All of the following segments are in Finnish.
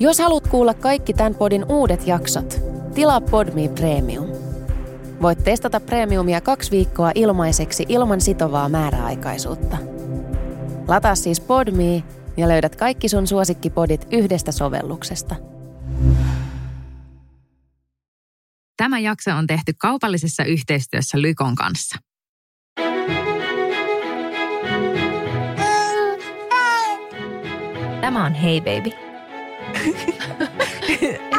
Jos haluat kuulla kaikki tämän podin uudet jaksot, tilaa Podme Premium. Voit testata Premiumia kaksi viikkoa ilmaiseksi ilman sitovaa määräaikaisuutta. Lataa siis Podme ja löydät kaikki sun suosikkipodit yhdestä sovelluksesta. Tämä jakso on tehty kaupallisessa yhteistyössä Lykon kanssa. Tämä on Hey Baby.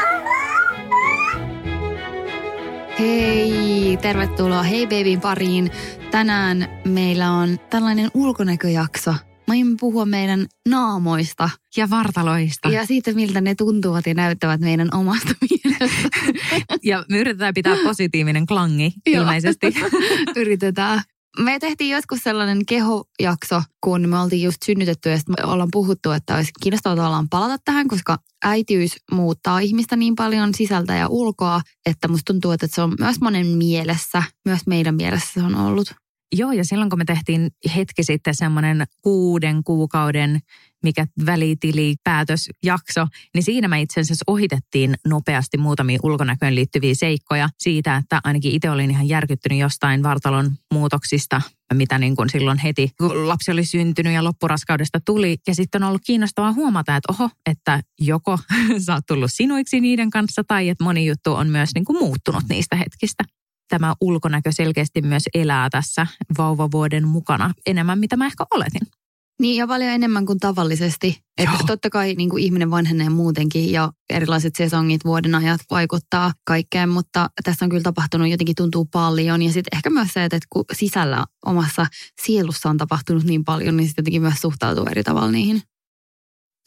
Hei, tervetuloa Hei Babyn pariin. Tänään meillä on tällainen ulkonäköjakso. Mä aion puhua meidän naamoista Ja vartaloista. ja siitä, miltä ne tuntuvat ja näyttävät meidän omasta mielestä. ja me yritetään pitää positiivinen klangi ilmeisesti. Yritetään. Me tehtiin joskus sellainen kehojakso, kun me oltiin just synnytetty ja sitten me ollaan puhuttu, että olisi kiinnostavaa tavallaan palata tähän, koska äitiys muuttaa ihmistä niin paljon sisältä ja ulkoa, että musta tuntuu, että se on myös monen mielessä, myös meidän mielessä se on ollut. Joo, ja silloin kun me tehtiin hetki sitten semmoinen kuuden kuukauden mikä välitili päätösjakso, niin siinä me itse asiassa ohitettiin nopeasti muutamia ulkonäköön liittyviä seikkoja siitä, että ainakin itse olin ihan järkyttynyt jostain vartalon muutoksista, mitä niin kuin silloin heti, kun lapsi oli syntynyt ja loppuraskaudesta tuli. Ja sitten on ollut kiinnostavaa huomata, että oho, että joko sä oot tullut sinuiksi niiden kanssa tai että moni juttu on myös niin kuin muuttunut niistä hetkistä tämä ulkonäkö selkeästi myös elää tässä vauvavuoden mukana enemmän, mitä mä ehkä oletin. Niin ja paljon enemmän kuin tavallisesti. Että totta kai niin kuin ihminen vanhenee muutenkin ja erilaiset sesongit, vuoden ajat vaikuttaa kaikkeen, mutta tässä on kyllä tapahtunut jotenkin tuntuu paljon. Ja sitten ehkä myös se, että kun sisällä omassa sielussa on tapahtunut niin paljon, niin sitten jotenkin myös suhtautuu eri tavalla niihin.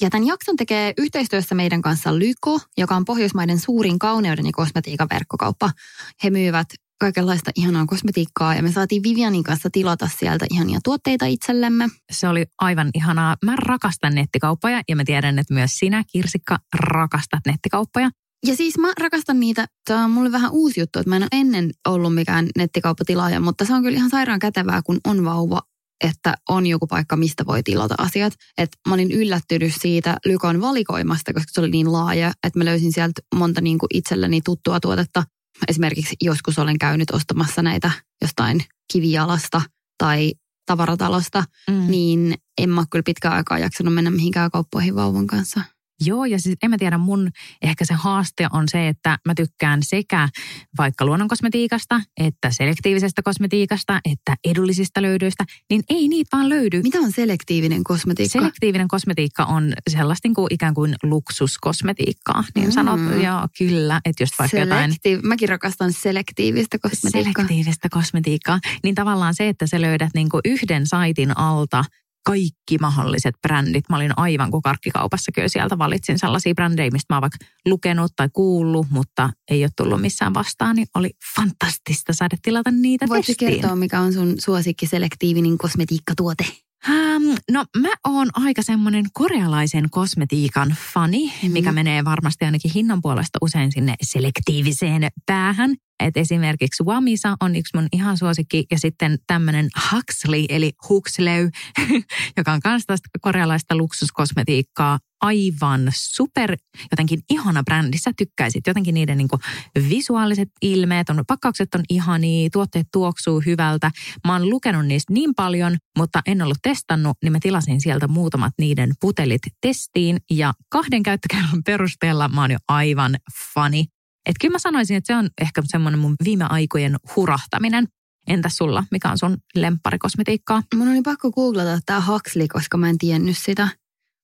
Ja tämän jakson tekee yhteistyössä meidän kanssa Lyko, joka on Pohjoismaiden suurin kauneuden ja kosmetiikan verkkokauppa. He myyvät kaikenlaista ihanaa kosmetiikkaa ja me saatiin Vivianin kanssa tilata sieltä ihania tuotteita itsellemme. Se oli aivan ihanaa. Mä rakastan nettikauppoja ja mä tiedän, että myös sinä, Kirsikka, rakastat nettikauppoja. Ja siis mä rakastan niitä, tämä on mulle vähän uusi juttu, että mä en ole ennen ollut mikään nettikauppatilaaja, mutta se on kyllä ihan sairaan kätevää, kun on vauva, että on joku paikka, mistä voi tilata asiat. Et mä olin yllättynyt siitä Lykon valikoimasta, koska se oli niin laaja, että mä löysin sieltä monta niin kuin itselleni tuttua tuotetta. Esimerkiksi joskus olen käynyt ostamassa näitä jostain kivijalasta tai tavaratalosta, Mm. niin en mä kyllä pitkään aikaa jaksanut mennä mihinkään kauppoihin vauvan kanssa. Joo, ja siis en mä tiedä, mun ehkä se haaste on se, että mä tykkään sekä vaikka luonnonkosmetiikasta, että selektiivisestä kosmetiikasta, että edullisista löydöistä, niin ei niitä vaan löydy. Mitä on selektiivinen kosmetiikka? Selektiivinen kosmetiikka on sellaista niin kuin ikään kuin luksuskosmetiikkaa, niin Mm. sanot, joo kyllä, että just vaikka jotain Selektiiv- Mäkin rakastan selektiivistä kosmetiikkaa. selektiivistä kosmetiikkaa, niin tavallaan se, että sä löydät niin kuin yhden saitin alta kaikki mahdolliset brändit. Mä olin aivan kuin karkkikaupassa kyllä sieltä valitsin sellaisia brändejä, mistä mä oon vaikka lukenut tai kuullut, mutta ei ole tullut missään vastaan, niin oli fantastista saada tilata niitä Voitko testiin. kertoa, mikä on sun suosikki selektiivinen kosmetiikkatuote? Ähm, no mä oon aika semmoinen korealaisen kosmetiikan fani, Mhm. mm. mikä menee varmasti ainakin hinnan puolesta usein sinne selektiiviseen päähän. Et esimerkiksi Wamisa on yksi mun ihan suosikki ja sitten tämmöinen Huxley eli Huxley, joka on myös tästä korealaista luksuskosmetiikkaa. Aivan super, jotenkin ihana brändi. Sä tykkäisit jotenkin niiden niinku visuaaliset ilmeet, on, pakkaukset on ihania, tuotteet tuoksuu hyvältä. Mä oon lukenut niistä niin paljon, mutta en ollut testannut, niin mä tilasin sieltä muutamat niiden putelit testiin. Ja kahden käyttökerran perusteella mä oon jo aivan fani. Et kyllä mä sanoisin, että se on ehkä semmoinen mun viime aikojen hurahtaminen. Entäs sulla, mikä on sun lempparikosmetiikkaa? Mun oli pakko googlata tämä Huxley, koska mä en tiennyt sitä.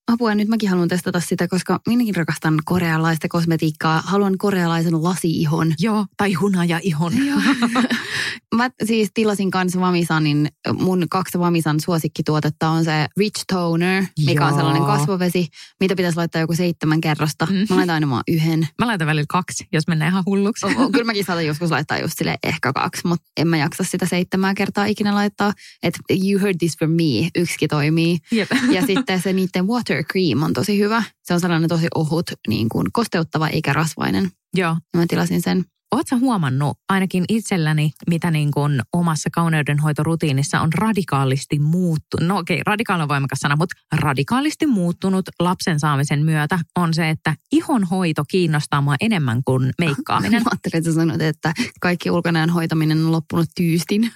Apua, nyt mäkin haluan testata sitä, koska minäkin rakastan korealaista kosmetiikkaa. Haluan korealaisen lasi-ihon. Joo, tai hunaja ihon. Joo. Mä siis tilasin kanssa Vamisanin, mun kaksi Vamisan suosikkituotetta on se Rich Toner, mikä on Joo. sellainen kasvovesi, mitä pitäisi laittaa joku seitsemän kerrosta. Mhm. Mä laitan aina vaan yhden. Mä laitan välillä kaksi, jos mennään ihan hulluksi. O- o- Kyllä mäkin saatan joskus laittaa just sille ehkä kaksi, mutta en mä jaksa sitä seitsemää kertaa ikinä laittaa. Et you heard this from me, yksikin toimii. Jep. Ja sitten se niiden water cream on tosi hyvä. Se on sellainen tosi ohut, niin kuin kosteuttava eikä rasvainen. Joo, Ja mä tilasin sen. Oletko huomannut ainakin itselläni, mitä niin kuin omassa kauneudenhoitorutiinissa on radikaalisti muuttunut, no okei, okay, radikaali on voimakas sana, mutta radikaalisti muuttunut lapsen saamisen myötä on se, että ihonhoito kiinnostaa mua enemmän kuin meikkaaminen. Mä ajattelin, että sanoit, että kaikki ulkonäön hoitaminen on loppunut tyystin.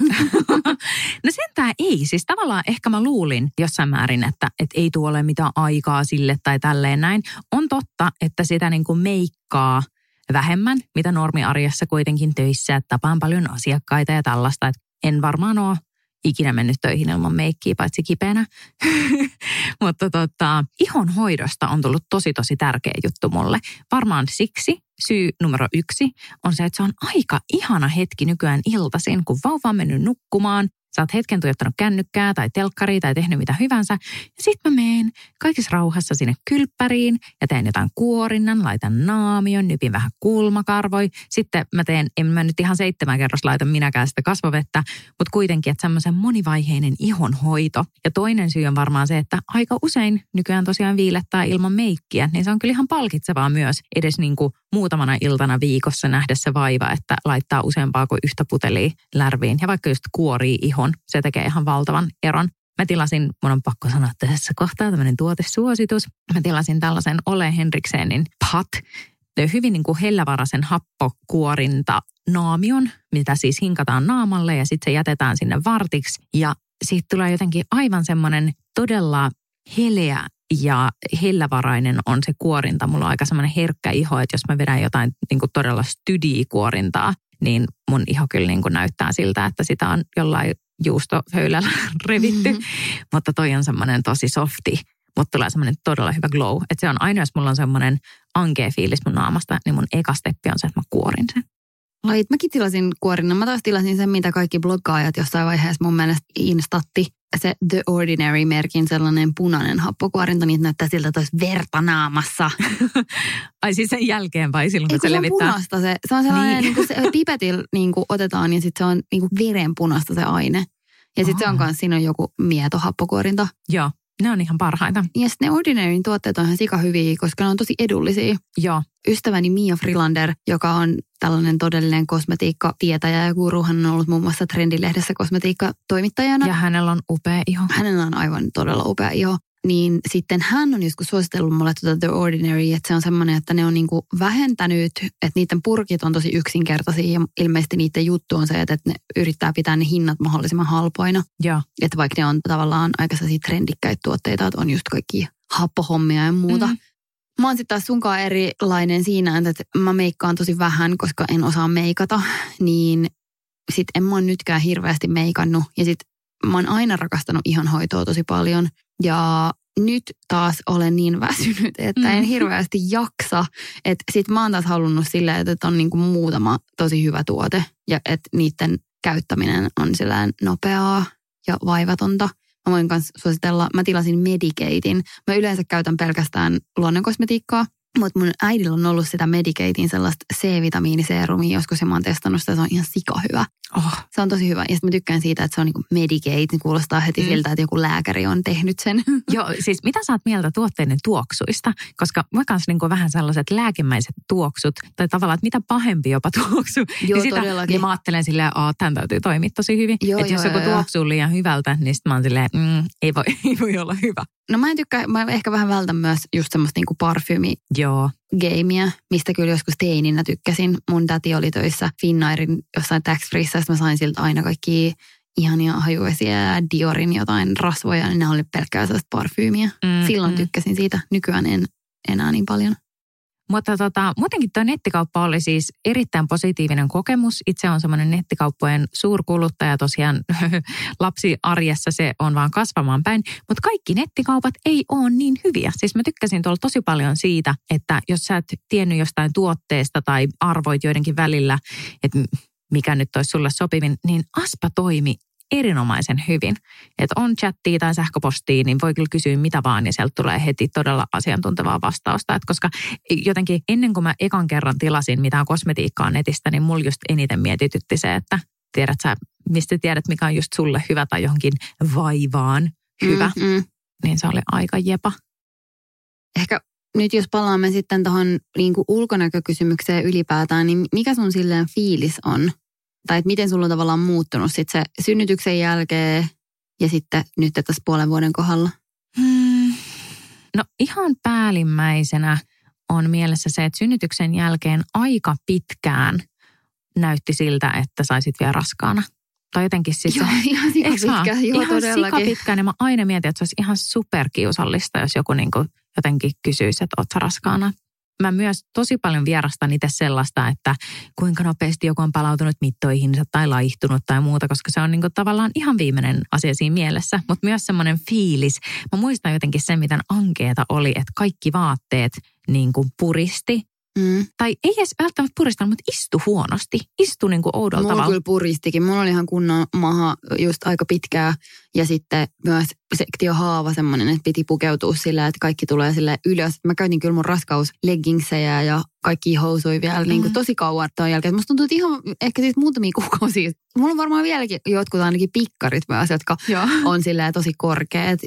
no sentään ei. Siis tavallaan ehkä mä luulin jossain määrin, että, että ei tuolle mitään aikaa sille tai tälleen näin. On totta, että sitä niin kuin meikkaa vähemmän, mitä normiarjessa kuitenkin töissä, että tapaan paljon asiakkaita ja tällaista, että en varmaan ole ikinä mennyt töihin ilman meikkiä, paitsi kipeänä. Mutta tota, ihon hoidosta on tullut tosi tosi tärkeä juttu mulle. Varmaan siksi syy numero yksi on se, että se on aika ihana hetki nykyään iltaisin, kun vauva on mennyt nukkumaan Sä oot hetken tuijottanut kännykkää tai telkkaria tai tehnyt mitä hyvänsä. Ja sit mä meen kaikissa rauhassa sinne kylppäriin ja teen jotain kuorinnan, laitan naamion, nypin vähän kulmakarvoi. Sitten mä teen, en mä nyt ihan seitsemän kerros laita minäkään sitä kasvovettä, mutta kuitenkin, että semmoisen monivaiheinen ihonhoito. Ja toinen syy on varmaan se, että aika usein nykyään tosiaan viilettää ilman meikkiä, niin se on kyllä ihan palkitsevaa myös edes niin kuin muutamana iltana viikossa nähdä se vaiva, että laittaa useampaa kuin yhtä putelia lärviin ja vaikka just kuorii ihon, se tekee ihan valtavan eron. Mä tilasin, mun on pakko sanoa tässä kohtaa tämmöinen tuotesuositus. Mä tilasin tällaisen Ole Henriksenin pat, hyvin niin kuin hellävaraisen happokuorinta naamion, mitä siis hinkataan naamalle ja sitten se jätetään sinne vartiksi. Ja siitä tulee jotenkin aivan semmoinen todella heleä ja hellävarainen on se kuorinta. Mulla on aika semmoinen herkkä iho, että jos mä vedän jotain niin kuin todella kuorintaa, niin mun iho kyllä niin kuin näyttää siltä, että sitä on jollain juustohöylällä revitty. Mm-hmm. Mutta toi on semmoinen tosi softi, mutta tulee semmoinen todella hyvä glow. Että se on aina, jos mulla on semmoinen ankea fiilis mun naamasta, niin mun eka steppi on se, että mä kuorin sen. Lait, mäkin tilasin kuorinnan. Mä taas tilasin sen, mitä kaikki bloggaajat jossain vaiheessa mun mielestä instatti se The Ordinary-merkin sellainen punainen happokuorinta, niin näyttää siltä, että olisi verta naamassa. Ai siis sen jälkeen vai silloin, kun se, se levittää? On punaista se. Se on sellainen, niin. niin kuin se pipetil niin kuin otetaan ja sitten se on niin kuin verenpunaista se aine. Ja sitten se on myös, siinä on joku mieto happokuorinta. Joo. Ne on ihan parhaita. Ja sitten ne Ordinaryn tuotteet on ihan sika hyviä, koska ne on tosi edullisia. Joo. Ystäväni Mia Frilander, joka on tällainen todellinen kosmetiikkatietäjä ja guru, hän on ollut muun muassa Trendilehdessä kosmetiikkatoimittajana. Ja hänellä on upea iho. Hänellä on aivan todella upea iho niin sitten hän on joskus suositellut mulle tuota The Ordinary, että se on semmoinen, että ne on niinku vähentänyt, että niiden purkit on tosi yksinkertaisia ja ilmeisesti niiden juttu on se, että ne yrittää pitää ne hinnat mahdollisimman halpoina. Ja. Että vaikka ne on tavallaan aika trendikkäitä tuotteita, että on just kaikki happohommia ja muuta. Mm. Mä oon sitten taas sunkaan erilainen siinä, että mä meikkaan tosi vähän, koska en osaa meikata, niin sit en mä oon nytkään hirveästi meikannut. Ja sit mä oon aina rakastanut ihonhoitoa tosi paljon. Ja nyt taas olen niin väsynyt, että en mm. hirveästi jaksa. Että sit mä oon taas halunnut silleen, että on niinku muutama tosi hyvä tuote ja että niiden käyttäminen on sillään nopeaa ja vaivatonta. Mä voin myös suositella, mä tilasin Medicatein. Mä yleensä käytän pelkästään luonnonkosmetiikkaa, mutta mun äidillä on ollut sitä Medicatein sellaista C-vitamiiniseerumia joskus ja mä oon testannut sitä, se on ihan sika hyvä. Oh. Se on tosi hyvä. Ja sitten mä tykkään siitä, että se on niinku Medicate, niin kuulostaa heti mm. siltä, että joku lääkäri on tehnyt sen. Joo, siis mitä sä oot mieltä tuotteiden tuoksuista? Koska mä kanssa niinku vähän sellaiset lääkemäiset tuoksut, tai tavallaan, että mitä pahempi jopa tuoksu. Joo, niin sitä, todellakin. Niin mä ajattelen silleen, että tämän täytyy toimia tosi hyvin. Että jos joku joo, tuoksuu liian hyvältä, niin sitten mä oon silleen, mm, ei, voi, ei voi olla hyvä. No mä en tykkää, mä ehkä vähän vältän myös just semmoista niinku parfymi Joo. gameia, mistä kyllä joskus teininä tykkäsin. Mun täti oli töissä Finnairin jossain tax freeissä, mä sain siltä aina kaikki ihania hajuvesiä ja Diorin jotain rasvoja, niin ne oli pelkkää sellaista parfyymiä. Mm, Silloin mm. tykkäsin siitä, nykyään en enää niin paljon. Mutta tota, muutenkin tuo nettikauppa oli siis erittäin positiivinen kokemus. Itse on semmoinen nettikauppojen suurkuluttaja tosiaan lapsi arjessa se on vaan kasvamaan päin. Mutta kaikki nettikaupat ei ole niin hyviä. Siis mä tykkäsin tuolla tosi paljon siitä, että jos sä et tiennyt jostain tuotteesta tai arvoit joidenkin välillä, että mikä nyt olisi sulle sopivin, niin Aspa toimi erinomaisen hyvin. Että on chattia tai sähköpostia, niin voi kyllä kysyä mitä vaan ja sieltä tulee heti todella asiantuntevaa vastausta. Et koska jotenkin ennen kuin mä ekan kerran tilasin mitään kosmetiikkaa netistä, niin mulla just eniten mietitytti se, että tiedät sä, mistä tiedät mikä on just sulle hyvä tai johonkin vaivaan hyvä. Mm, mm. Niin se oli aika jepa. Ehkä nyt jos palaamme sitten tuohon niin ulkonäkökysymykseen ylipäätään, niin mikä sun silleen fiilis on? Tai että miten sulla on tavallaan muuttunut sit se synnytyksen jälkeen ja sitten nyt tässä puolen vuoden kohdalla? Hmm. No ihan päällimmäisenä on mielessä se, että synnytyksen jälkeen aika pitkään näytti siltä, että saisit vielä raskaana. Tai jotenkin siis Joo, ihan sikapitkä, joo ihan todellakin. sikapitkä, niin mä aina mietin, että se olisi ihan superkiusallista, jos joku niin kuin jotenkin kysyisi, että oot raskaana. Mä myös tosi paljon vierastan itse sellaista, että kuinka nopeasti joku on palautunut mittoihinsa tai laihtunut tai muuta, koska se on niin kuin tavallaan ihan viimeinen asia siinä mielessä. Mutta myös semmoinen fiilis. Mä muistan jotenkin sen, miten ankeeta oli, että kaikki vaatteet niin kuin puristi Mm. tai ei edes välttämättä puristanut, mutta istu huonosti. Istu niin kuin oudolla Mulla tavalla. kyllä puristikin. Mulla oli ihan kunnon maha just aika pitkää ja sitten myös sektiohaava semmoinen, että piti pukeutua sillä, että kaikki tulee sille ylös. Mä käytin kyllä mun raskausleggingsejä ja kaikki housui vielä mm. niin kuin tosi kauan tuon jälkeen. Musta tuntuu, että ihan ehkä siis muutamia kuukausia. Mulla on varmaan vieläkin jotkut ainakin pikkarit myös, jotka Joo. on silleen tosi korkeat.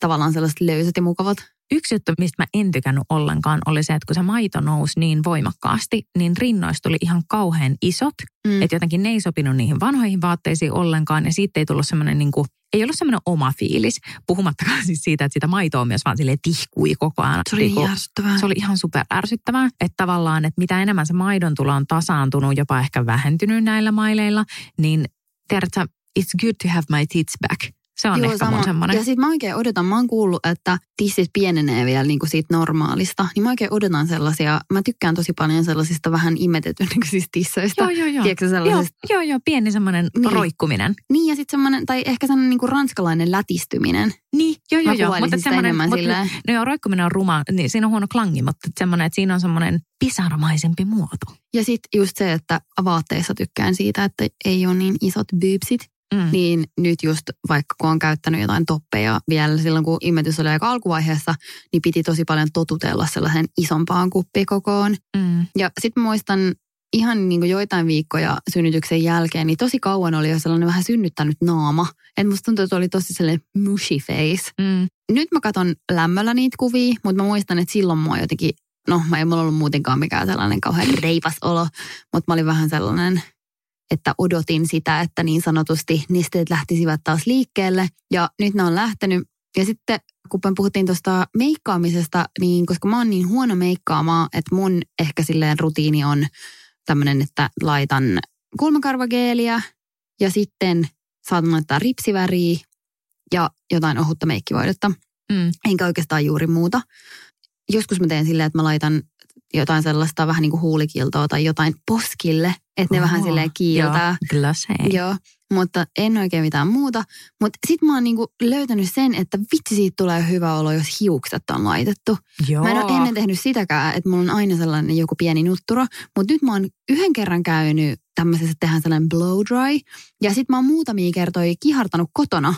Tavallaan sellaiset löysät ja mukavat. Yksi juttu, mistä mä en tykännyt ollenkaan, oli se, että kun se maito nousi niin voimakkaasti, niin rinnoista tuli ihan kauhean isot. Mm. Että jotenkin ne ei sopinut niihin vanhoihin vaatteisiin ollenkaan. Ja siitä ei tullut semmoinen niin kuin, ei ollut semmoinen oma fiilis. Puhumattakaan siis siitä, että sitä maitoa myös vaan silleen tihkui koko ajan. Se oli Niinku, järsyttävää. se oli ihan super ärsyttävää, että tavallaan, että mitä enemmän se maidon tulo on tasaantunut, jopa ehkä vähentynyt näillä maileilla, niin tiedätkö, it's good to have my tits back. Se on Joo, ehkä mun semmoinen. Ja sitten mä oikein odotan, mä oon kuullut, että tissit pienenee vielä niin kuin siitä normaalista. Niin mä oikein odotan sellaisia, mä tykkään tosi paljon sellaisista vähän imetetyn näköisistä tisseistä. Joo, joo, joo. Tiedätkö Joo, sellaisista? joo, joo, pieni semmoinen Niin. roikkuminen. Niin ja sitten semmoinen, tai ehkä semmoinen niin kuin ranskalainen lätistyminen. Niin, joo, joo, joo. sitä semmoinen- mutta- silleen. No joo, roikkuminen on ruma, niin siinä on huono klangi, mutta semmoinen, että siinä on semmoinen pisaramaisempi muoto. Ja sitten just se, että vaatteissa tykkään siitä, että ei ole niin isot boobsit. Mm. Niin nyt just vaikka kun on käyttänyt jotain toppeja vielä silloin, kun imetys oli aika alkuvaiheessa, niin piti tosi paljon totutella sellaisen isompaan kuppikokoon. Mm. Ja sitten muistan ihan niin kuin joitain viikkoja synnytyksen jälkeen, niin tosi kauan oli jo sellainen vähän synnyttänyt naama. Et musta tuntuu, että oli tosi sellainen mushy face. Mm. Nyt mä katson lämmöllä niitä kuvia, mutta mä muistan, että silloin mua jotenkin, no mä ei mulla ollut muutenkaan mikään sellainen kauhean reipas olo, mutta mä olin vähän sellainen, että odotin sitä, että niin sanotusti nesteet lähtisivät taas liikkeelle. Ja nyt ne on lähtenyt. Ja sitten kun puhuttiin tuosta meikkaamisesta, niin koska mä oon niin huono meikkaamaan, että mun ehkä silleen rutiini on tämmöinen, että laitan kulmakarvageeliä ja sitten saatan laittaa ripsiväriä ja jotain ohutta meikkivoidetta. Mm. Enkä oikeastaan juuri muuta. Joskus mä teen silleen, että mä laitan jotain sellaista vähän niin kuin huulikiltoa tai jotain poskille, että ne vähän Oho, silleen kiiltää. Joo, glacé. Joo, mutta en oikein mitään muuta. Mutta sit mä oon niinku löytänyt sen, että vitsi siitä tulee hyvä olo, jos hiukset on laitettu. Joo. Mä en ole ennen tehnyt sitäkään, että mulla on aina sellainen joku pieni nutturo. Mutta nyt mä oon yhden kerran käynyt tämmöisessä, että tehdään sellainen blow dry. Ja sit mä oon muutamia kertoja kihartanut kotona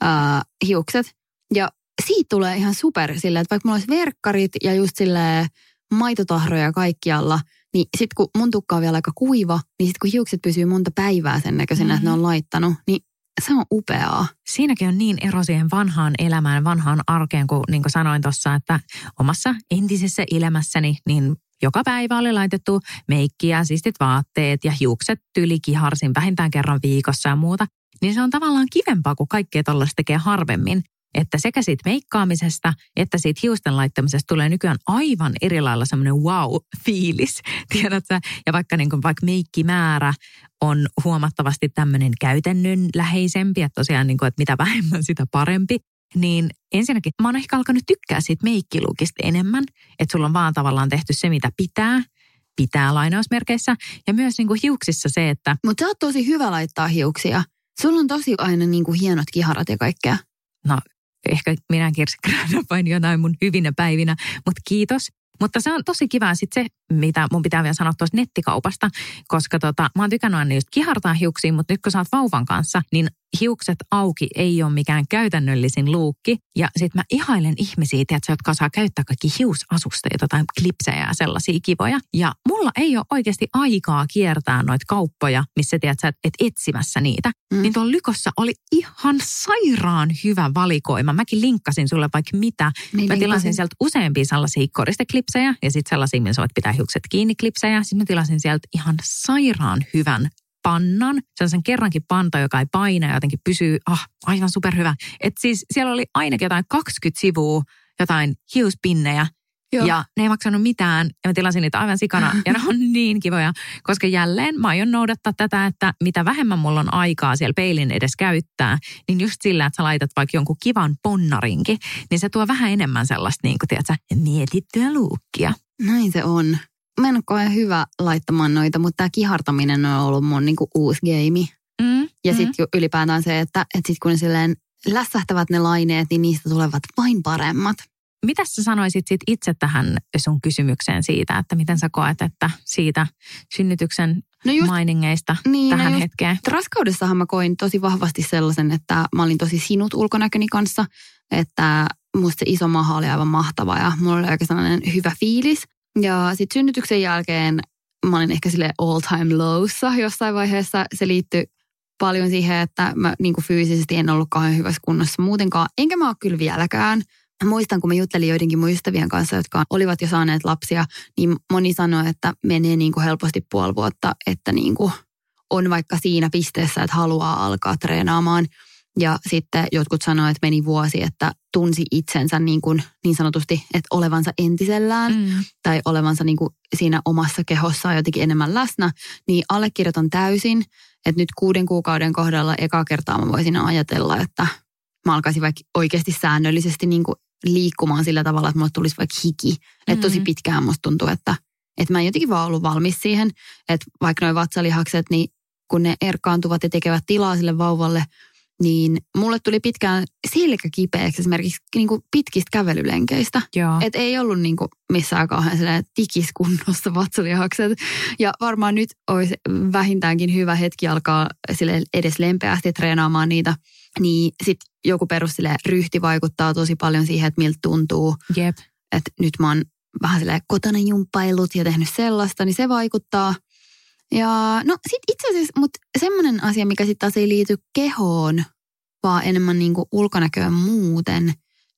ää, hiukset. Ja siitä tulee ihan super silleen, että vaikka mulla olisi verkkarit ja just silleen maitotahroja kaikkialla, niin sitten kun mun tukka on vielä aika kuiva, niin sitten kun hiukset pysyy monta päivää sen näköisenä, mm-hmm. että ne on laittanut, niin se on upeaa. Siinäkin on niin ero siihen vanhaan elämään, vanhaan arkeen, kun niin kuin sanoin tuossa, että omassa entisessä elämässäni, niin joka päivä oli laitettu meikkiä, sistit vaatteet ja hiukset tylikiharsin vähintään kerran viikossa ja muuta. Niin se on tavallaan kivempaa, kun kaikkea tällaista tekee harvemmin. Että sekä siitä meikkaamisesta että siitä hiusten laittamisesta tulee nykyään aivan eri lailla semmoinen wow-fiilis, tiedätkö? Ja vaikka, niin kuin, vaikka meikkimäärä on huomattavasti tämmöinen käytännön läheisempi, että tosiaan niin kuin, että mitä vähemmän sitä parempi, niin ensinnäkin mä oon ehkä alkanut tykkää siitä meikkilukista enemmän, että sulla on vaan tavallaan tehty se, mitä pitää, pitää lainausmerkeissä. Ja myös niin kuin hiuksissa se, että Mutta sä oot tosi hyvä laittaa hiuksia. Sulla on tosi aina niinku hienot kiharat ja kaikkea. no ehkä minä kirsikkrään vain jonain mun hyvinä päivinä, mutta kiitos. Mutta se on tosi kiva sitten se, mitä mun pitää vielä sanoa tuosta nettikaupasta, koska tota, mä oon tykännyt aina just kihartaa hiuksiin, mutta nyt kun sä oot vauvan kanssa, niin hiukset auki ei ole mikään käytännöllisin luukki. Ja sitten mä ihailen ihmisiä, tiedätkö, jotka saa käyttää kaikki hiusasusteita tai klipsejä ja sellaisia kivoja. Ja mulla ei ole oikeasti aikaa kiertää noita kauppoja, missä tiedätkö, et, et etsimässä niitä. Mm. Niin tuolla Lykossa oli ihan sairaan hyvä valikoima. Mäkin linkkasin sulle vaikka mitä. Niin, mä tilasin sieltä useampia sellaisia koristeklipsejä ja sitten sellaisia, missä voit pitää hiukset kiinni klipsejä. Sitten mä tilasin sieltä ihan sairaan hyvän pannan, sen kerrankin panta, joka ei paina ja jotenkin pysyy, ah, aivan superhyvä. Et siis siellä oli ainakin jotain 20 sivua, jotain hiuspinnejä, Joo. Ja ne ei maksanut mitään ja mä tilasin niitä aivan sikana ja ne on niin kivoja, koska jälleen mä aion noudattaa tätä, että mitä vähemmän mulla on aikaa siellä peilin edes käyttää, niin just sillä, että sä laitat vaikka jonkun kivan ponnarinkin, niin se tuo vähän enemmän sellaista niin kuin, tiedätkö, mietittyä luukkia. Näin se on mä en ole hyvä laittamaan noita, mutta tämä kihartaminen on ollut mun niinku uusi game. Mm, ja mm. sitten ylipäätään se, että, että sit kun silleen lässähtävät ne laineet, niin niistä tulevat vain paremmat. Mitä sä sanoisit sit itse tähän sun kysymykseen siitä, että miten sä koet, että siitä synnytyksen no just, mainingeista niin, no tähän no hetkeen? Raskaudessahan mä koin tosi vahvasti sellaisen, että mä olin tosi sinut ulkonäköni kanssa, että musta se iso maha oli aivan mahtava ja mulla oli aika sellainen hyvä fiilis. Ja sitten synnytyksen jälkeen mä olin ehkä sille all time lowssa jossain vaiheessa. Se liittyi paljon siihen, että mä niin kuin fyysisesti en ollut kauhean hyvässä kunnossa muutenkaan. Enkä mä ole kyllä vieläkään. Muistan, kun mä juttelin joidenkin mun ystävien kanssa, jotka olivat jo saaneet lapsia, niin moni sanoi, että menee niin kuin helposti puoli vuotta, että niin kuin on vaikka siinä pisteessä, että haluaa alkaa treenaamaan – ja sitten jotkut sanoivat, että meni vuosi, että tunsi itsensä niin, kuin, niin sanotusti, että olevansa entisellään mm. tai olevansa niin kuin siinä omassa kehossaan jotenkin enemmän läsnä. Niin allekirjoitan täysin, että nyt kuuden kuukauden kohdalla eka kertaa mä voisin ajatella, että mä alkaisin vaikka oikeasti säännöllisesti niin kuin liikkumaan sillä tavalla, että mulle tulisi vaikka hiki. Mm. Että tosi pitkään musta tuntuu, että, että mä en jotenkin vaan ollut valmis siihen, että vaikka nuo vatsalihakset, niin kun ne erkaantuvat ja tekevät tilaa sille vauvalle – niin mulle tuli pitkään silkä kipeäksi esimerkiksi niin kuin pitkistä kävelylenkeistä. Et ei ollut niin kuin missään kauhean tikiskunnossa vatsalihakset. Ja varmaan nyt olisi vähintäänkin hyvä hetki alkaa sille edes lempeästi treenaamaan niitä. Niin sitten joku perus ryhti vaikuttaa tosi paljon siihen, että miltä tuntuu. Jep. Että nyt mä oon vähän sille kotona jumppailut ja tehnyt sellaista, niin se vaikuttaa – ja no sit itse asiassa, mutta semmoinen asia, mikä sitten taas ei liity kehoon, vaan enemmän niin kuin ulkonäköön muuten,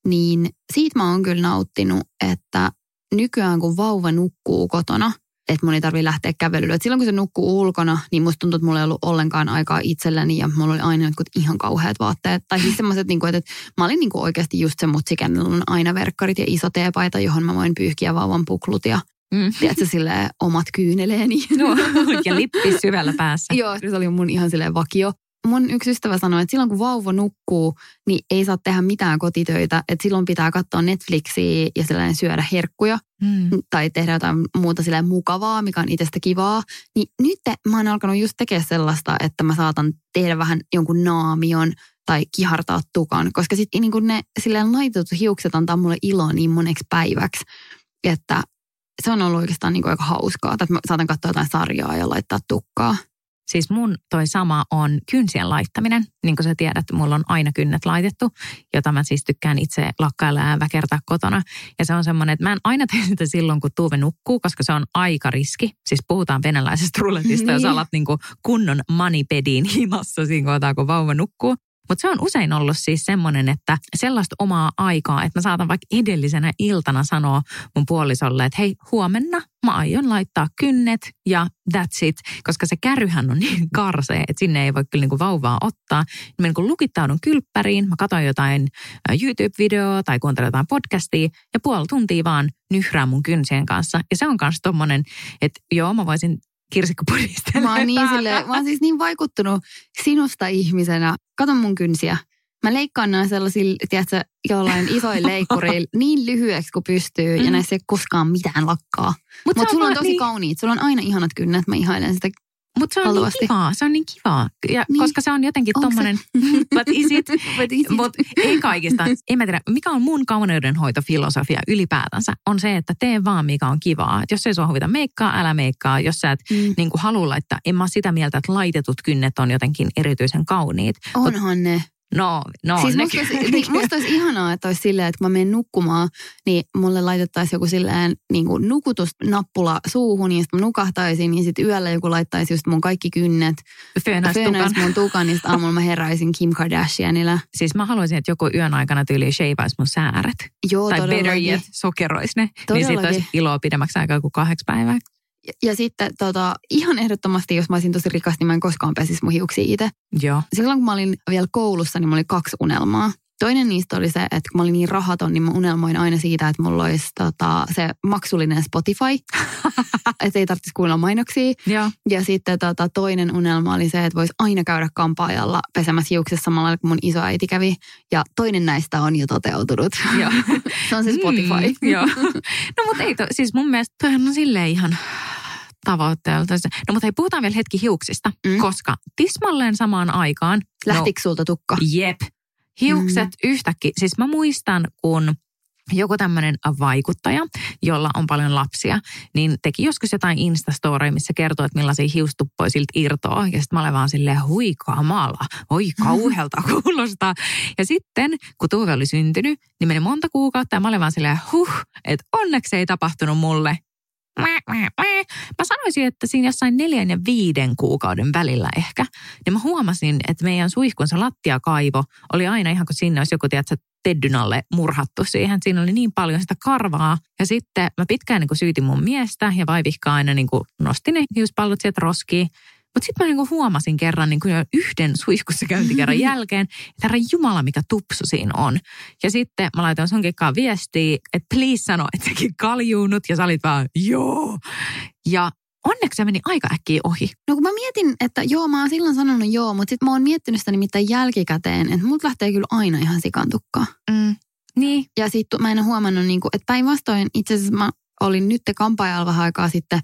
niin siitä mä oon kyllä nauttinut, että nykyään kun vauva nukkuu kotona, että mun ei tarvi lähteä kävelylle. Et silloin kun se nukkuu ulkona, niin musta tuntuu, että mulla ei ollut ollenkaan aikaa itselläni ja mulla oli aina jotkut ihan kauheat vaatteet. Tai siis semmoiset, niin että, että mä olin niin kuin oikeasti just se mutsi, on aina verkkarit ja iso teepaita, johon mä voin pyyhkiä vauvan puklut ja Mm. Tiedätkö, silleen omat kyyneleeni. No, ja lippi syvällä päässä. Joo, se oli mun ihan silleen vakio. Mun yksi ystävä sanoi, että silloin kun vauva nukkuu, niin ei saa tehdä mitään kotitöitä. Että silloin pitää katsoa Netflixiä ja sellainen syödä herkkuja. Mm. Tai tehdä jotain muuta silleen mukavaa, mikä on itsestä kivaa. Niin nyt mä oon alkanut just tekemään sellaista, että mä saatan tehdä vähän jonkun naamion tai kihartaa tukan. Koska sitten niin ne silleen laitetut hiukset antaa mulle iloa niin moneksi päiväksi, että se on ollut oikeastaan niin kuin aika hauskaa, että mä saatan katsoa jotain sarjaa ja laittaa tukkaa. Siis mun toi sama on kynsien laittaminen. Niin kuin sä tiedät, mulla on aina kynnet laitettu, jota mä siis tykkään itse lakkailla ja väkertää kotona. Ja se on semmoinen, että mä en aina tee sitä silloin, kun Tuve nukkuu, koska se on aika riski. Siis puhutaan venäläisestä ruletista, niin. jos alat niin kuin kunnon manipediin himassa siinä kohtaa, kun vauva nukkuu. Mutta se on usein ollut siis semmoinen, että sellaista omaa aikaa, että mä saatan vaikka edellisenä iltana sanoa mun puolisolle, että hei huomenna mä aion laittaa kynnet ja that's it. Koska se kärryhän on niin karsee, että sinne ei voi kyllä niinku vauvaa ottaa. Mä niinku lukittaudun kylppäriin, mä katson jotain YouTube-videoa tai kuuntelen jotain podcastia ja puoli tuntia vaan nyhrää mun kynsien kanssa. Ja se on myös tommonen, että joo mä voisin kirsikkopudista. Mä oon, niin sille, mä oon siis niin vaikuttunut sinusta ihmisenä. Kato mun kynsiä. Mä leikkaan nämä sellaisilla, tiedätkö, jollain isoin leikkurilla niin lyhyeksi kuin pystyy mm. ja näissä ei koskaan mitään lakkaa. Mutta Mut sulla on tosi niin... kauniit. Sulla on aina ihanat kynnet. Mä ihailen sitä Mutta se on Haluasti. niin kivaa, se on niin kivaa. Ja Niin. koska se on jotenkin Onko tommonen, but is it? But is it? Mutta ei kaikista. En mä tiedä, mikä on mun kauneudenhoitofilosofia ylipäätänsä, on se, että tee vaan mikä on kivaa. Et jos ei sua huvita meikkaa, älä meikkaa. Jos sä et Mm. niin halua laittaa, en mä sitä mieltä, että laitetut kynnet on jotenkin erityisen kauniit. Onhan ne. No, no siis musta olisi, niin, musta olisi ihanaa, että olisi silleen, että kun mä menen nukkumaan, niin mulle laitettaisiin joku silleen niin kuin nukutusnappula suuhun ja sitten mä nukahtaisin ja sitten yöllä joku laittaisi just mun kaikki kynnet. Tukan. Föönäisi mun tukan ja sitten aamulla mä heräisin Kim Kardashianilla. Siis mä haluaisin, että joku yön aikana tyyli shapeaisi mun sääret. Joo, tai better yet, sokeroisi ne. Niin siitä Todellakin. olisi iloa pidemmäksi aikaa kuin kahdeksi päivää. Ja, ja sitten tota, ihan ehdottomasti, jos mä olisin tosi rikas, niin mä en koskaan pesisi mun hiuksia itse. Joo. Silloin kun mä olin vielä koulussa, niin mulla oli kaksi unelmaa. Toinen niistä oli se, että kun mä olin niin rahaton, niin mä unelmoin aina siitä, että mulla olisi tota, se maksullinen Spotify. että ei tarvitsisi kuunnella mainoksia. Joo. Ja sitten tota, toinen unelma oli se, että voisi aina käydä kampaajalla pesemässä hiuksessa samalla kuin mun isoäiti kävi. Ja toinen näistä on jo toteutunut. Se on se Spotify. Mm, joo. No mutta ei, to, siis mun mielestä toi on silleen ihan tavoitteelta. No mutta hei, puhutaan vielä hetki hiuksista, Mm. mm. koska tismalleen samaan aikaan... Lähtikö sulta tukka? No, jep. Hiukset Mm. mm. yhtäkkiä. Siis mä muistan, kun joku tämmöinen vaikuttaja, jolla on paljon lapsia, niin teki joskus jotain Instastoria, missä kertoo, että millaisia hiustuppoja siltä irtoaa. Ja sitten mä olen vaan silleen, hui kamala, oi kauhealta kuulostaa. Ja sitten, kun Tuve oli syntynyt, niin meni monta kuukautta ja mä olin vaan silleen, huh, että onneksi ei tapahtunut mulle. Mä, sanoisin, että siinä jossain neljän ja viiden kuukauden välillä ehkä, niin mä huomasin, että meidän suihkun se lattiakaivo oli aina ihan kuin sinne olisi joku, tiedätkö, teddyn alle murhattu siihen. Siinä oli niin paljon sitä karvaa. Ja sitten mä pitkään niin kuin syytin mun miestä ja vaivihkaa aina niin kuin nosti ne hiuspallot sieltä roskiin. Mutta sitten mä niin kuin huomasin kerran niin kuin yhden suihkussa käyntikerran jälkeen, että herra Jumala, mikä tupsu siinä on. Ja sitten mä laitoin sunkin kanssa viestiä, että please sano, että säkin kaljuunut. Ja sä olit vaan, joo. Ja onneksi se meni aika äkkiä ohi. No kun mä mietin, että joo, mä oon silloin sanonut joo, mutta sitten mä oon miettinyt sitä nimittäin jälkikäteen, että mut lähtee kyllä aina ihan sikantukkaa. Mm. Niin, Ja sitten mä en ole huomannut, niin kuin, että päinvastoin itse asiassa mä olin nyt kampaajalla vähän aikaa sitten,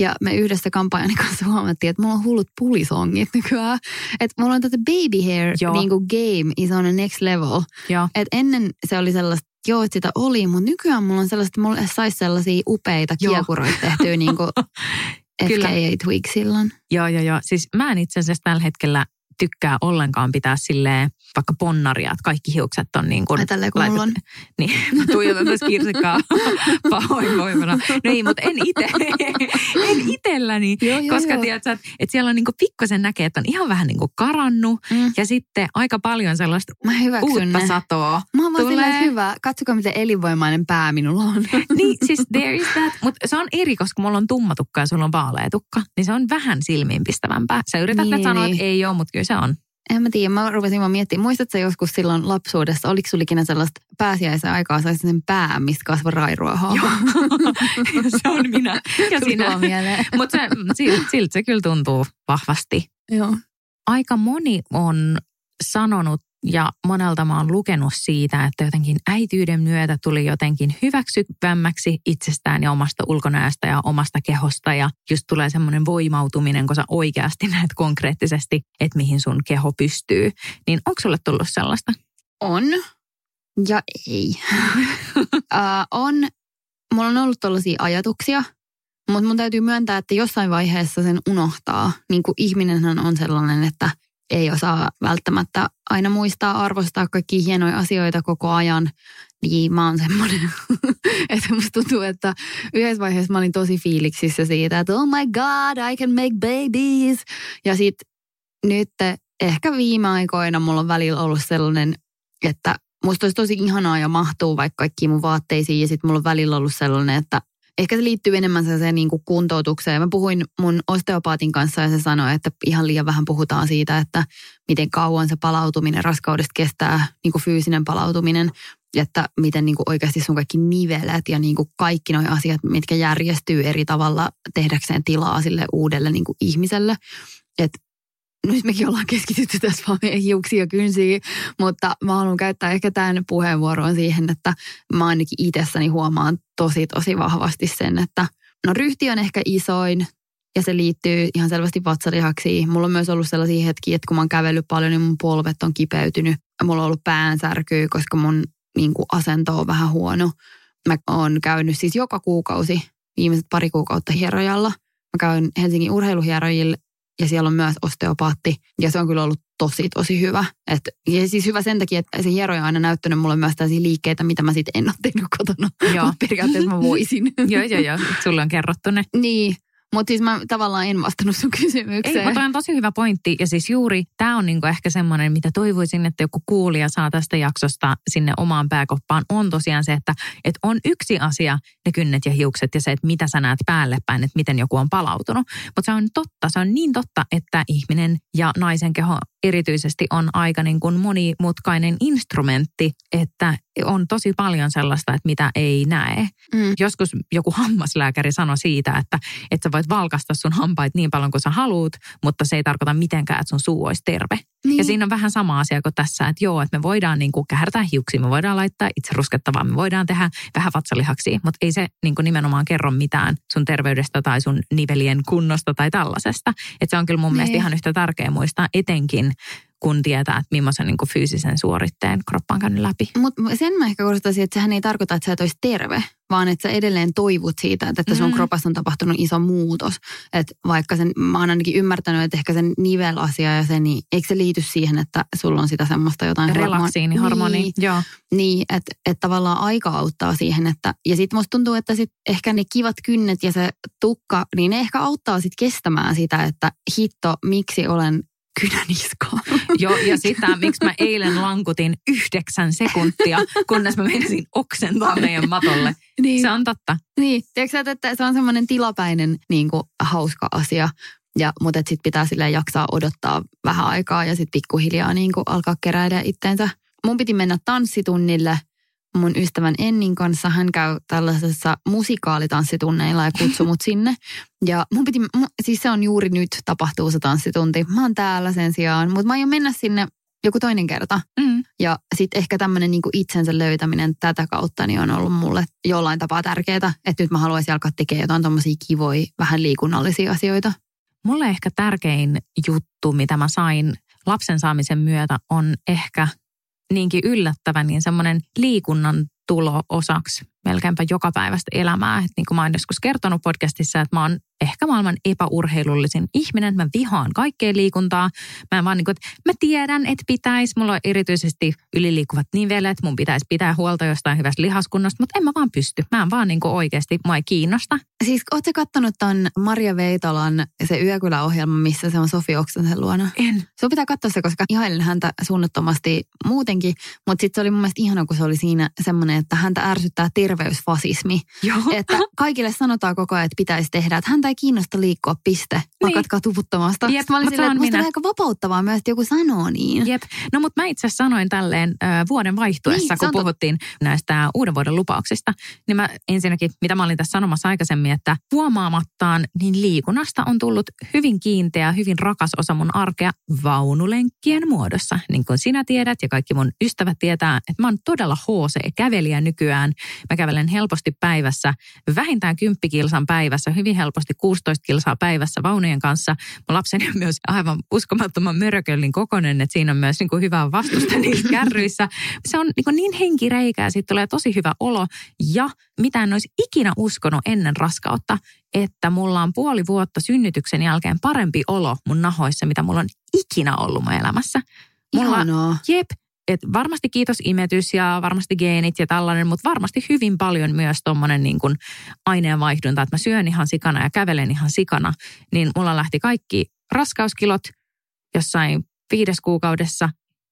ja me yhdessä kampaajani kanssa huomattiin, että mulla on hullut pulisongit nykyään. Että mulla on tätä baby hair Joo. niin kuin game is on a next level. joo. Et ennen se oli sellaista, joo, että sitä oli, mutta nykyään mulla on sellaista, että mulla saisi sellaisia upeita Joo. kiekuroita tehtyä niin kuin Kyllä. FKA Twig silloin. Joo, joo, joo. Siis mä en itse asiassa tällä hetkellä tykkää ollenkaan pitää silleen vaikka ponnaria, että kaikki hiukset on niin kuin... Ai tälleen kuin mulla on. Niin, mä tuijotan tässä kirsikkaa pahoinvoivana. No ei, mutta en itse, en itselläni. Joo, joo, koska joo. tiedät että että siellä on niinku pikkusen näkee, että on ihan vähän niinku karannut Mm. ja sitten aika paljon sellaista Mä hyväksyn uutta ne. satoa. Mä oon tulee. hyvä, katsokaa miten elinvoimainen pää minulla on. Niin, siis there is that. Mutta se on eri, koska mulla on tumma tukka ja sulla on vaalea tukka. Niin se on vähän silmiinpistävämpää. Sä yrität Niin, sanoa, niin. että ei ole, mutta kyllä se on. En mä tiedä, mä rupesin vaan miettimään. Muistatko joskus silloin lapsuudessa, oliko sulla ikinä sellaista pääsiäisen aikaa, saisi sen pää, mistä kasvoi rairuohoa? Joo. se on minä ja sinä. Mutta siltä, siltä se kyllä tuntuu vahvasti. Joo. Aika moni on sanonut ja monelta mä oon lukenut siitä, että jotenkin äityyden myötä tuli jotenkin hyväksyvämmäksi itsestään ja omasta ulkonäöstä ja omasta kehosta. Ja just tulee semmoinen voimautuminen, kun sä oikeasti näet konkreettisesti, että mihin sun keho pystyy. Niin onko sulle tullut sellaista? On ja ei. uh, on. Mulla on ollut tällaisia ajatuksia, mutta mun täytyy myöntää, että jossain vaiheessa sen unohtaa. Niin kuin ihminenhän on sellainen, että ei osaa välttämättä aina muistaa arvostaa kaikkia hienoja asioita koko ajan. Niin mä oon semmoinen, että musta tuntuu, että yhdessä vaiheessa mä olin tosi fiiliksissä siitä, että oh my god, I can make babies. Ja sit nyt ehkä viime aikoina mulla on välillä ollut sellainen, että musta olisi tosi ihanaa ja mahtuu vaikka kaikkiin mun vaatteisiin ja sitten mulla on välillä ollut sellainen, että ehkä se liittyy enemmän sellaiseen niin kuin kuntoutukseen. Mä puhuin mun osteopaatin kanssa ja se sanoi, että ihan liian vähän puhutaan siitä, että miten kauan se palautuminen raskaudesta kestää, niin kuin fyysinen palautuminen, että miten niin kuin oikeasti sun kaikki nivelet ja niin kuin kaikki nuo asiat, mitkä järjestyy eri tavalla tehdäkseen tilaa sille uudelle niin kuin ihmiselle. Että nyt mekin ollaan keskitytty tässä vaan meidän hiuksiin ja kynsiin, mutta mä haluan käyttää ehkä tämän puheenvuoron siihen, että mä ainakin itsessäni huomaan tosi tosi vahvasti sen, että no ryhti on ehkä isoin, ja se liittyy ihan selvästi vatsalihaksiin. Mulla on myös ollut sellaisia hetkiä, että kun mä oon kävellyt paljon, niin mun polvet on kipeytynyt. Mulla on ollut päänsärkyä, koska mun niin kuin, asento on vähän huono. Mä oon käynyt siis joka kuukausi viimeiset pari kuukautta hierojalla. Mä käyn Helsingin urheiluhierojille ja siellä on myös osteopaatti. Ja se on kyllä ollut tosi, tosi hyvä. Et, ja siis hyvä sen takia, että se hieroja on aina näyttänyt mulle myös tällaisia liikkeitä, mitä mä sitten en ole tehnyt kotona. Joo. periaatteessa mä voisin. joo, joo, joo. Sulle on kerrottu ne. Niin. Mutta siis mä tavallaan en vastannut sun kysymykseen. Ei, mutta on tosi hyvä pointti. Ja siis juuri tämä on niinku ehkä semmoinen, mitä toivoisin, että joku kuulija saa tästä jaksosta sinne omaan pääkoppaan, on tosiaan se, että, että on yksi asia, ne kynnet ja hiukset ja se, että mitä sä näet päälle päin, että miten joku on palautunut. Mutta se on totta, se on niin totta, että ihminen ja naisen keho erityisesti on aika niin kuin monimutkainen instrumentti, että on tosi paljon sellaista, että mitä ei näe. Mm. Joskus joku hammaslääkäri sanoi siitä, että, että sä voit valkasta sun hampait niin paljon kuin sä haluut, mutta se ei tarkoita mitenkään, että sun suu olisi terve. Niin. Ja siinä on vähän sama asia kuin tässä, että joo, että me voidaan niin kuin kähärtää hiuksia, me voidaan laittaa itse ruskettavaa, me voidaan tehdä vähän vatsalihaksia, mutta ei se niin kuin nimenomaan kerro mitään sun terveydestä tai sun nivelien kunnosta tai tällaisesta. Että se on kyllä mun niin. mielestä ihan yhtä tärkeä muistaa etenkin kun tietää, että millaisen niin fyysisen suoritteen kroppa on käynyt läpi. Mutta sen mä ehkä korostaisin, että sehän ei tarkoita, että sä et olisi terve, vaan että sä edelleen toivut siitä, että sun mm. kropassa on tapahtunut iso muutos. Että vaikka sen, mä oon ainakin ymmärtänyt, että ehkä sen nivelasia ja se, niin eikö se liity siihen, että sulla on sitä semmoista jotain... Relaksiinihormoni, niin, joo. Niin, että, että tavallaan aika auttaa siihen, että... Ja sitten musta tuntuu, että sit ehkä ne kivat kynnet ja se tukka, niin ne ehkä auttaa sitten kestämään sitä, että hitto, miksi olen kynäniskaa. Joo, ja sitä, miksi mä eilen lankutin yhdeksän sekuntia, kunnes mä menisin oksentaa meidän matolle. Niin. Se on totta. Niin, tiedätkö että se on semmoinen tilapäinen niin kuin, hauska asia. Ja, mutta sitten pitää sille jaksaa odottaa vähän aikaa ja sitten pikkuhiljaa niin kuin, alkaa keräillä itteensä. Mun piti mennä tanssitunnille – mun ystävän Ennin kanssa. Hän käy tällaisessa musikaalitanssitunneilla ja kutsui mut sinne. Ja mun piti, siis se on juuri nyt tapahtuu se tanssitunti. Mä oon täällä sen sijaan, mutta mä aion mennä sinne joku toinen kerta. Mm. Ja sitten ehkä tämmöinen niinku itsensä löytäminen tätä kautta niin on ollut mulle jollain tapaa tärkeää. Että nyt mä haluaisin alkaa tekemään jotain tommosia kivoja, vähän liikunnallisia asioita. Mulle ehkä tärkein juttu, mitä mä sain lapsen saamisen myötä, on ehkä niinkin yllättävä, niin semmoinen liikunnan tulo osaksi melkeinpä joka päivästä elämää. Et niin kuin mä oon joskus kertonut podcastissa, että mä oon ehkä maailman epäurheilullisin ihminen. Mä vihaan kaikkea liikuntaa. Mä vaan niin kuin, että mä tiedän, että pitäisi. Mulla on erityisesti yliliikkuvat nivelet. Mun pitäisi pitää huolta jostain hyvästä lihaskunnasta, mutta en mä vaan pysty. Mä en vaan niin kuin oikeasti, mua ei kiinnosta. Siis ootko kattonut ton Maria Veitolan se Yökylä-ohjelma, missä se on Sofi Oksasen luona? En. Sun pitää katsoa se, koska ihailen häntä suunnattomasti muutenkin. Mutta sitten se oli mun mielestä ihana, kun se oli siinä semmoinen, että häntä ärsyttää terveysfasismi. Joo. Että kaikille sanotaan koko ajan, että pitäisi tehdä. Että häntä ei kiinnosta liikkua, piste. Niin. Vaikka tuvuttomasta. Jep, mä olin silleen, että musta aika vapauttavaa myös, että joku sanoo niin. Jep. No mutta mä itse sanoin tälleen äh, vuoden vaihtuessa, niin, kun puhuttiin to... näistä uuden vuoden lupauksista. Niin mä ensinnäkin, mitä mä olin tässä sanomassa aikaisemmin, että huomaamattaan niin liikunnasta on tullut hyvin kiinteä, hyvin rakas osa mun arkea vaunulenkkien muodossa. Niin kuin sinä tiedät ja kaikki mun ystävät tietää, että mä oon todella HC-kävelijä nykyään. Mä kävelen helposti päivässä, vähintään 10 kilsan päivässä, hyvin helposti 16 kilsaa päivässä vaunujen kanssa. Mun lapseni on myös aivan uskomattoman mörköllin kokonen, että siinä on myös niin kuin hyvää vastusta niissä kärryissä. Se on niin, kuin niin henkireikä ja siitä tulee tosi hyvä olo. Ja mitä en olisi ikinä uskonut ennen raskautta, että mulla on puoli vuotta synnytyksen jälkeen parempi olo mun nahoissa, mitä mulla on ikinä ollut mun elämässä. Mulla, Ihanaa. Jep, et varmasti kiitos imetys ja varmasti geenit ja tällainen, mutta varmasti hyvin paljon myös tuommoinen niin aineenvaihdunta, että mä syön ihan sikana ja kävelen ihan sikana, niin mulla lähti kaikki raskauskilot jossain viides kuukaudessa,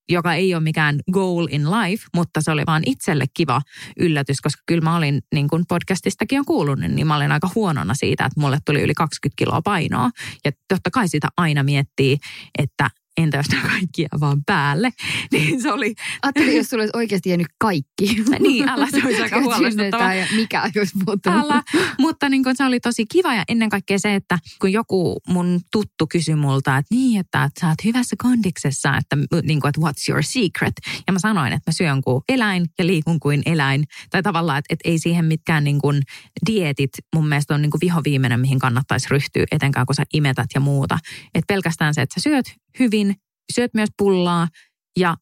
joka ei ole mikään goal in life, mutta se oli vaan itselle kiva yllätys, koska kyllä mä olin, niin kuin podcastistakin on kuullut, niin mä olin aika huonona siitä, että mulle tuli yli 20 kiloa painoa. Ja totta kai sitä aina miettii, että entä jos nämä kaikki jää vaan päälle? Niin se oli... Ajattelin, jos sulla olisi oikeasti jäänyt kaikki. niin, älä se olisi aika huolestuttava. Ja mikä olisi muuttunut. Älä, mutta niin kun se oli tosi kiva ja ennen kaikkea se, että kun joku mun tuttu kysyi multa, että niin, että, että sä oot hyvässä kondiksessa, että, niin kuin, että what's your secret? Ja mä sanoin, että mä syön kuin eläin ja liikun kuin eläin. Tai tavallaan, että, että ei siihen mitkään niin kuin dietit mun mielestä on niin kuin vihoviimeinen, mihin kannattaisi ryhtyä, etenkään kun sä imetät ja muuta. Että pelkästään se, että sä syöt hyvin, syöt myös pullaa ja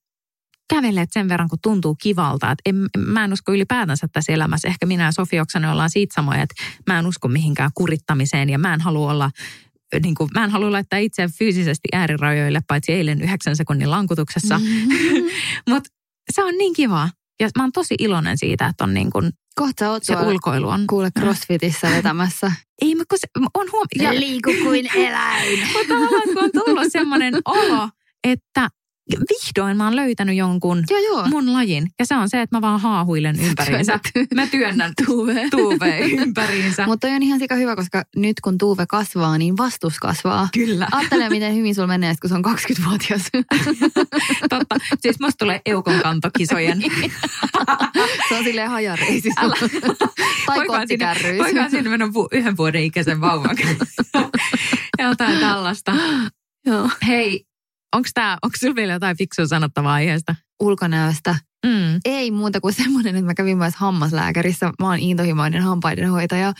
kävelet sen verran, kun tuntuu kivalta. Et en, mä en usko ylipäätänsä tässä elämässä. Ehkä minä ja Sofi Oksanen ollaan siitä samoja, että mä en usko mihinkään kurittamiseen ja mä en halua olla niin kuin, mä en halua laittaa itseä fyysisesti äärirajoille, paitsi eilen yhdeksän sekunnin lankutuksessa. Mm-hmm. Mutta se on niin kiva. Ja mä oon tosi iloinen siitä, että on niin kuin, Kohta oot se ulkoilu on. Kuule crossfitissä vetämässä. Ei, mutta kun se on huom... Ja liiku kuin eläin. mutta tavallaan kun on tullut semmoinen olo, että vihdoin mä oon löytänyt jonkun joo, joo. mun lajin. Ja se on se, että mä vaan haahuilen ympäriinsä. Mä työnnän tuve, tuve ympäriinsä. Mutta on ihan sika hyvä, koska nyt kun tuve kasvaa, niin vastus kasvaa. Kyllä. Ajattele, miten hyvin sulla menee, kun se on 20-vuotias. Totta. Siis musta tulee eukon kantokisojen. se on silleen hajareisissä. Älä. tai kottikärryys. Voikaan sinne mennä yhden vuoden ikäisen vauvan. Jotain tällaista. Joo. Hei, Onko sulla vielä jotain fiksua sanottavaa aiheesta? Ulkonäöstä. Mm. Ei muuta kuin semmoinen, että mä kävin myös hammaslääkärissä. Mä oon intohimoinen hampaidenhoitaja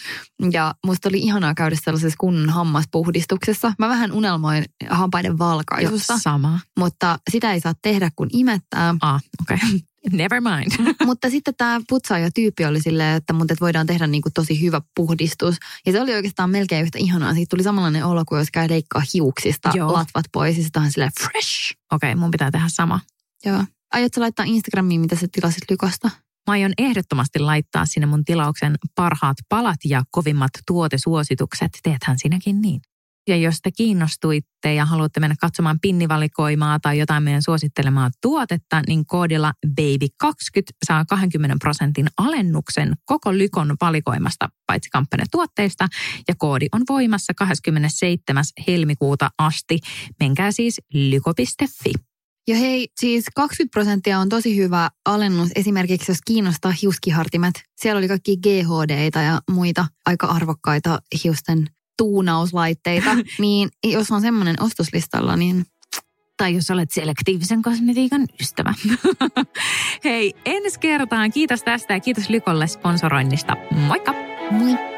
ja musta oli ihanaa käydä sellaisessa kunnon hammaspuhdistuksessa. Mä vähän unelmoin hampaiden valkaisusta. Joo, sama. Mutta sitä ei saa tehdä, kun imettää. Ah, okei. Okay. Never mind. Mutta sitten tämä putsaaja tyyppi oli silleen, että, mutta että voidaan tehdä niin kuin tosi hyvä puhdistus. Ja se oli oikeastaan melkein yhtä ihanaa. Siitä tuli samanlainen olo kuin jos käy leikkaa hiuksista Joo. latvat pois. Ja sitten on silleen fresh. Okei, okay, mun pitää tehdä sama. Joo. Aiotko laittaa Instagramiin, mitä sä tilasit Lykosta? Mä aion ehdottomasti laittaa sinne mun tilauksen parhaat palat ja kovimmat tuotesuositukset. Teethän sinäkin niin. Ja jos te kiinnostuitte ja haluatte mennä katsomaan pinnivalikoimaa tai jotain meidän suosittelemaa tuotetta, niin koodilla BABY20 saa 20 prosentin alennuksen koko Lykon valikoimasta, paitsi kampanjatuotteista. Ja koodi on voimassa 27. helmikuuta asti. Menkää siis lyko.fi. Ja hei, siis 20 prosenttia on tosi hyvä alennus esimerkiksi, jos kiinnostaa hiuskihartimet. Siellä oli kaikki ghd ja muita aika arvokkaita hiusten tuunauslaitteita, niin jos on semmoinen ostoslistalla, niin... Tai jos olet selektiivisen kosmetiikan ystävä. Hei, ensi kertaan. Kiitos tästä ja kiitos Lykolle sponsoroinnista. Moikka! Moi!